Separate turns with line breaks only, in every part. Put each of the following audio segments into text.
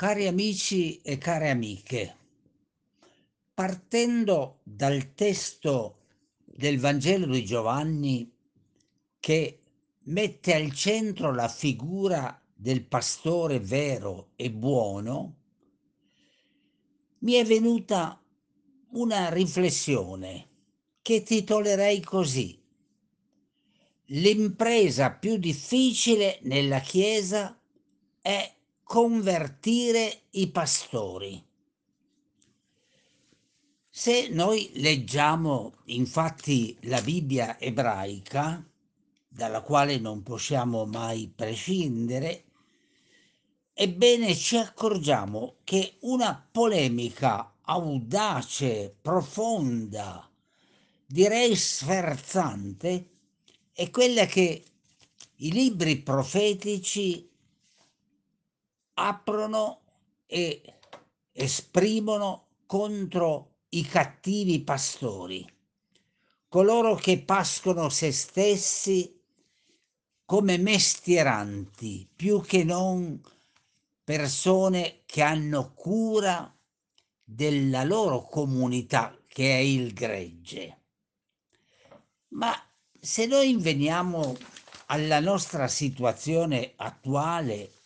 Cari amici e care amiche, partendo dal testo del Vangelo di Giovanni che mette al centro la figura del pastore vero e buono, mi è venuta una riflessione che titolerei così. L'impresa più difficile nella Chiesa è convertire i pastori. Se noi leggiamo infatti la Bibbia ebraica, dalla quale non possiamo mai prescindere, ebbene ci accorgiamo che una polemica audace, profonda, direi sferzante, è quella che i libri profetici aprono e esprimono contro i cattivi pastori, coloro che pascono se stessi come mestieranti, più che non persone che hanno cura della loro comunità, che è il gregge. Ma se noi veniamo alla nostra situazione attuale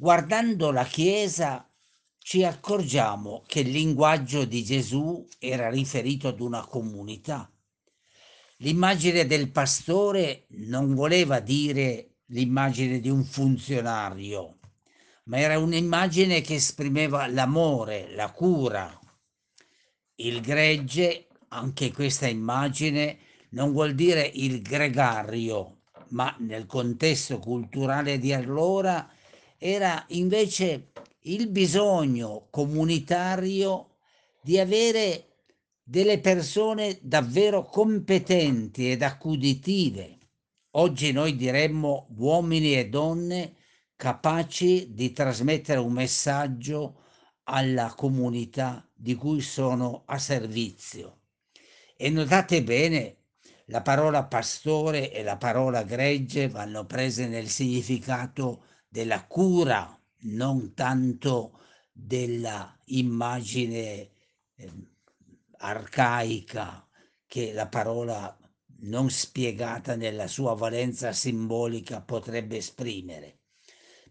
Guardando la Chiesa ci accorgiamo che il linguaggio di Gesù era riferito ad una comunità. L'immagine del pastore non voleva dire l'immagine di un funzionario, ma era un'immagine che esprimeva l'amore, la cura. Il gregge, anche questa immagine, non vuol dire il gregario, ma nel contesto culturale di allora era invece il bisogno comunitario di avere delle persone davvero competenti ed accuditive. Oggi noi diremmo uomini e donne capaci di trasmettere un messaggio alla comunità di cui sono a servizio. E notate bene, la parola pastore e la parola gregge vanno prese nel significato della cura, non tanto della immagine eh, arcaica che la parola non spiegata nella sua valenza simbolica potrebbe esprimere.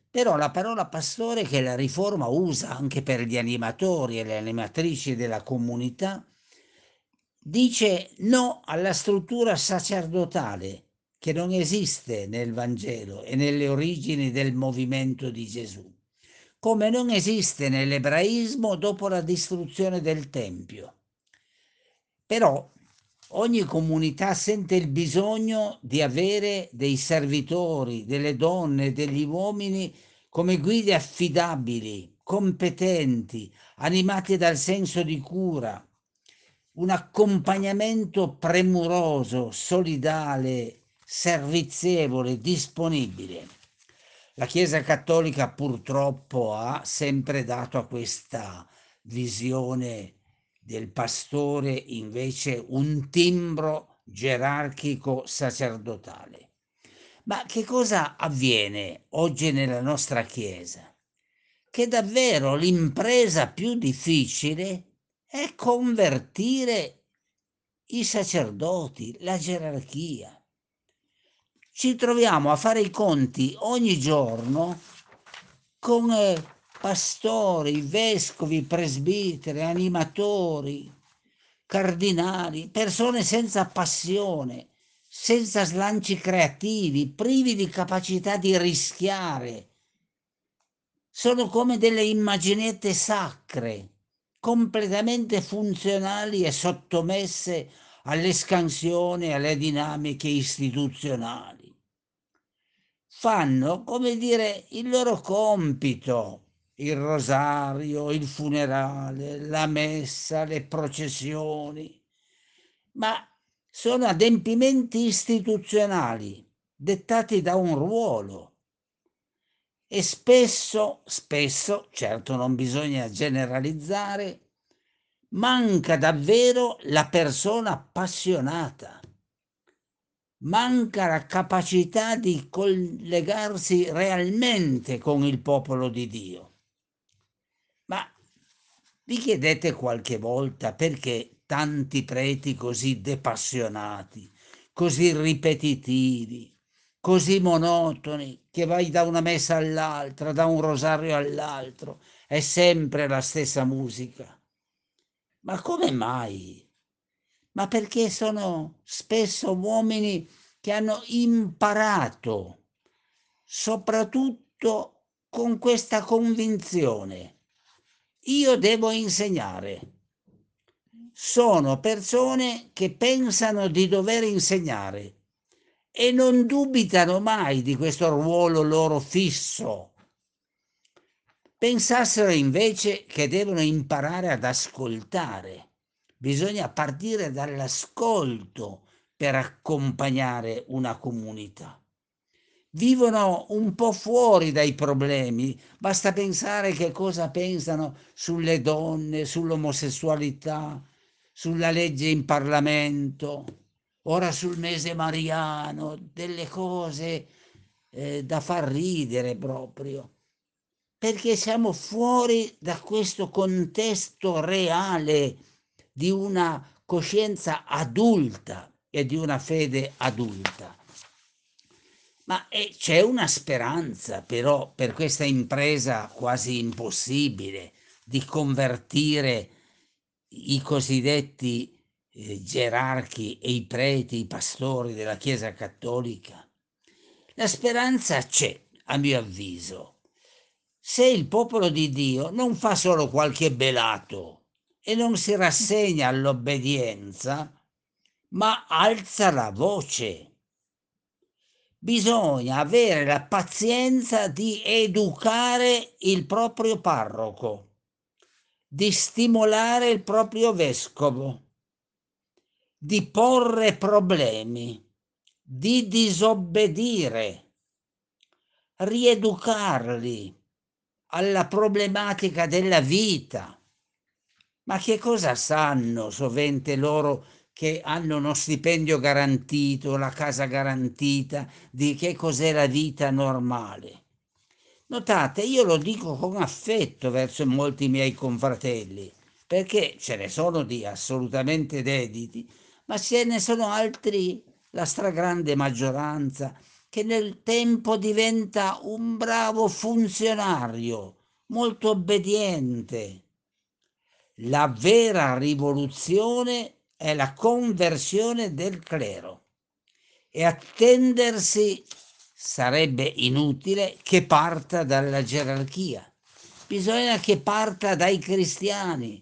Però la parola pastore che la riforma usa anche per gli animatori e le animatrici della comunità dice no alla struttura sacerdotale che non esiste nel Vangelo e nelle origini del movimento di Gesù, come non esiste nell'ebraismo dopo la distruzione del Tempio. Però ogni comunità sente il bisogno di avere dei servitori, delle donne, degli uomini come guide affidabili, competenti, animati dal senso di cura, un accompagnamento premuroso, solidale servizievole, disponibile. La Chiesa Cattolica purtroppo ha sempre dato a questa visione del pastore invece un timbro gerarchico sacerdotale. Ma che cosa avviene oggi nella nostra Chiesa? Che davvero l'impresa più difficile è convertire i sacerdoti, la gerarchia ci troviamo a fare i conti ogni giorno con eh, pastori, vescovi, presbiteri, animatori, cardinali, persone senza passione, senza slanci creativi, privi di capacità di rischiare. Sono come delle immaginette sacre, completamente funzionali e sottomesse all'escansione e alle dinamiche istituzionali fanno, come dire, il loro compito, il rosario, il funerale, la messa, le processioni, ma sono adempimenti istituzionali dettati da un ruolo. E spesso, spesso, certo non bisogna generalizzare, manca davvero la persona appassionata manca la capacità di collegarsi realmente con il popolo di Dio. Vi chiedete qualche volta perché tanti preti così depassionati, così ripetitivi, così monotoni, che vai da una messa all'altra, da un rosario all'altro, è sempre la stessa musica. Ma come mai? Ma perché sono spesso uomini che hanno imparato, soprattutto con questa convinzione. Io devo insegnare. Sono persone che pensano di dover insegnare e non dubitano mai di questo ruolo loro fisso. Pensassero invece che devono imparare ad ascoltare. Bisogna partire dall'ascolto per accompagnare una comunità. Vivono un po' fuori dai problemi, basta pensare che cosa pensano sulle donne, sull'omosessualità, sulla legge in Parlamento, ora sul mese mariano, delle cose eh, da far ridere proprio, perché siamo fuori da questo contesto reale di una coscienza adulta e di una fede adulta. Ma eh, c'è una speranza però per questa impresa quasi impossibile di convertire i cosiddetti eh, gerarchi e i preti, i pastori della Chiesa Cattolica. La speranza c'è, a mio avviso, se il popolo di Dio non fa solo qualche belato e non si rassegna all'obbedienza, ma alza la voce. Bisogna avere la pazienza di educare il proprio parroco, di stimolare il proprio vescovo, di porre problemi, di disobbedire, rieducarli alla problematica della vita. Ma che cosa sanno sovente loro che hanno uno stipendio garantito, la casa garantita, di che cos'è la vita normale. Notate, io lo dico con affetto verso molti miei confratelli, perché ce ne sono di assolutamente dediti, ma ce ne sono altri, la stragrande maggioranza, che nel tempo diventa un bravo funzionario, molto obbediente. La vera rivoluzione è la conversione del clero e attendersi sarebbe inutile che parta dalla gerarchia. Bisogna che parta dai cristiani.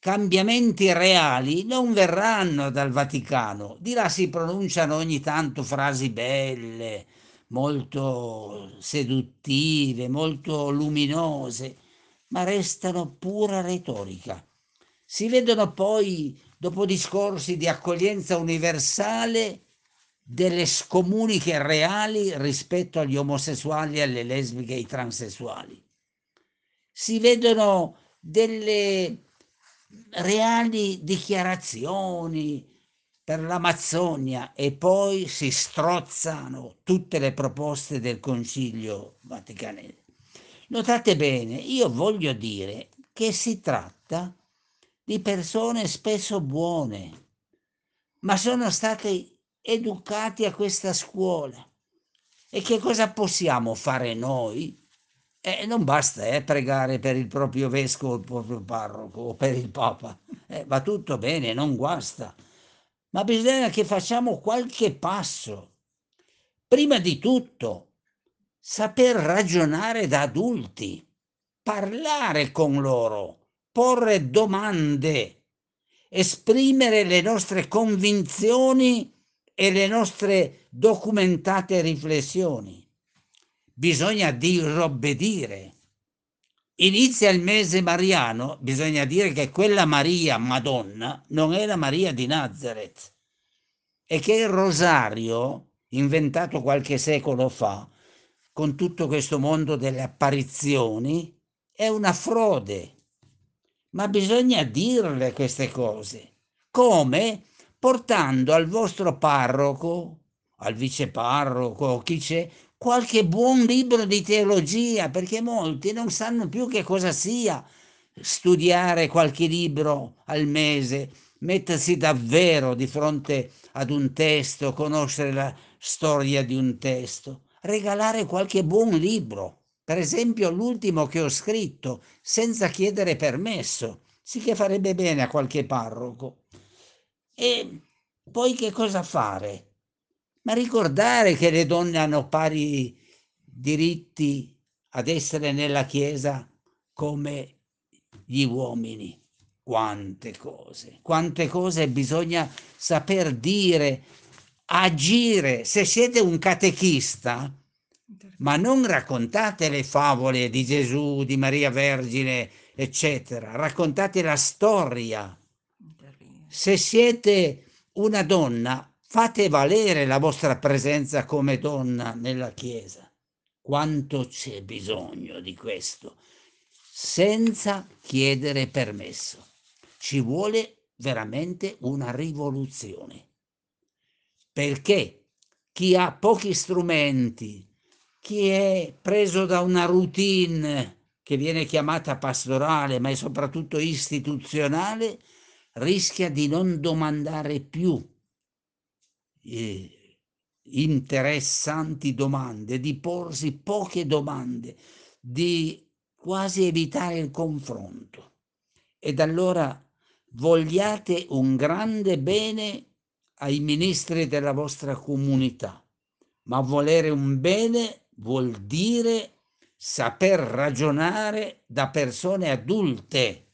Cambiamenti reali non verranno dal Vaticano. Di là si pronunciano ogni tanto frasi belle, molto seduttive, molto luminose, ma restano pura retorica. Si vedono poi, dopo discorsi di accoglienza universale, delle scomuniche reali rispetto agli omosessuali, alle lesbiche e ai transessuali. Si vedono delle reali dichiarazioni per l'Amazzonia e poi si strozzano tutte le proposte del Concilio Vaticanese. Notate bene, io voglio dire che si tratta di persone spesso buone, ma sono state educati a questa scuola. E che cosa possiamo fare noi? Eh, non basta eh, pregare per il proprio vescovo, il proprio parroco o per il Papa. Eh, va tutto bene, non guasta. Ma bisogna che facciamo qualche passo. Prima di tutto, saper ragionare da adulti, parlare con loro porre domande, esprimere le nostre convinzioni e le nostre documentate riflessioni. Bisogna disobbedire. Inizia il mese mariano, bisogna dire che quella Maria, Madonna, non è la Maria di Nazareth e che il rosario, inventato qualche secolo fa, con tutto questo mondo delle apparizioni, è una frode ma bisogna dirle queste cose. Come? Portando al vostro parroco, al viceparroco, chi c'è, qualche buon libro di teologia, perché molti non sanno più che cosa sia studiare qualche libro al mese, mettersi davvero di fronte ad un testo, conoscere la storia di un testo, regalare qualche buon libro, per esempio l'ultimo che ho scritto, senza chiedere permesso, sì che farebbe bene a qualche parroco. E poi che cosa fare? Ma ricordare che le donne hanno pari diritti ad essere nella Chiesa come gli uomini. Quante cose, quante cose bisogna saper dire, agire. Se siete un catechista, ma non raccontate le favole di Gesù, di Maria Vergine, eccetera, raccontate la storia. Se siete una donna, fate valere la vostra presenza come donna nella Chiesa. Quanto c'è bisogno di questo, senza chiedere permesso. Ci vuole veramente una rivoluzione. Perché chi ha pochi strumenti, chi è preso da una routine che viene chiamata pastorale, ma è soprattutto istituzionale, rischia di non domandare più eh, interessanti domande, di porsi poche domande, di quasi evitare il confronto. Ed allora vogliate un grande bene ai ministri della vostra comunità, ma volere un bene vuol dire saper ragionare da persone adulte,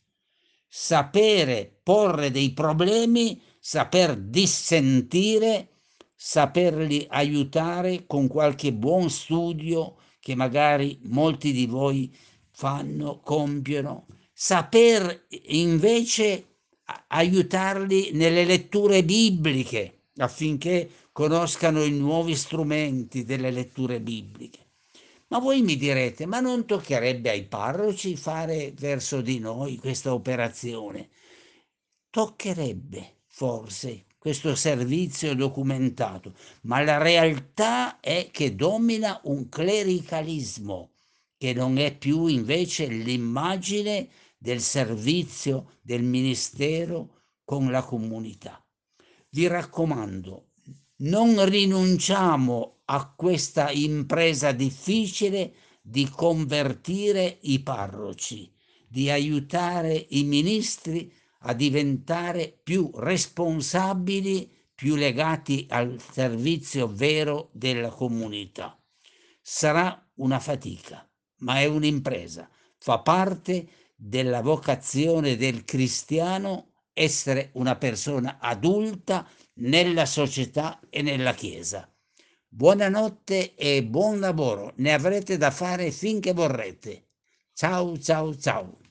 sapere porre dei problemi, saper dissentire saperli aiutare con qualche buon studio che magari molti di voi fanno, compiono, saper invece aiutarli nelle letture bibliche affinché conoscano i nuovi strumenti delle letture bibliche. Ma voi mi direte, ma non toccherebbe ai parroci fare verso di noi questa operazione? Toccherebbe, forse, questo servizio documentato, ma la realtà è che domina un clericalismo che non è più invece l'immagine del servizio del ministero con la comunità. Vi raccomando, non rinunciamo a questa impresa difficile di convertire i parroci, di aiutare i ministri a diventare più responsabili, più legati al servizio vero della comunità. Sarà una fatica, ma è un'impresa, fa parte della vocazione del cristiano essere una persona adulta nella società e nella Chiesa. Buonanotte e buon lavoro, ne avrete da fare finché vorrete. Ciao ciao ciao.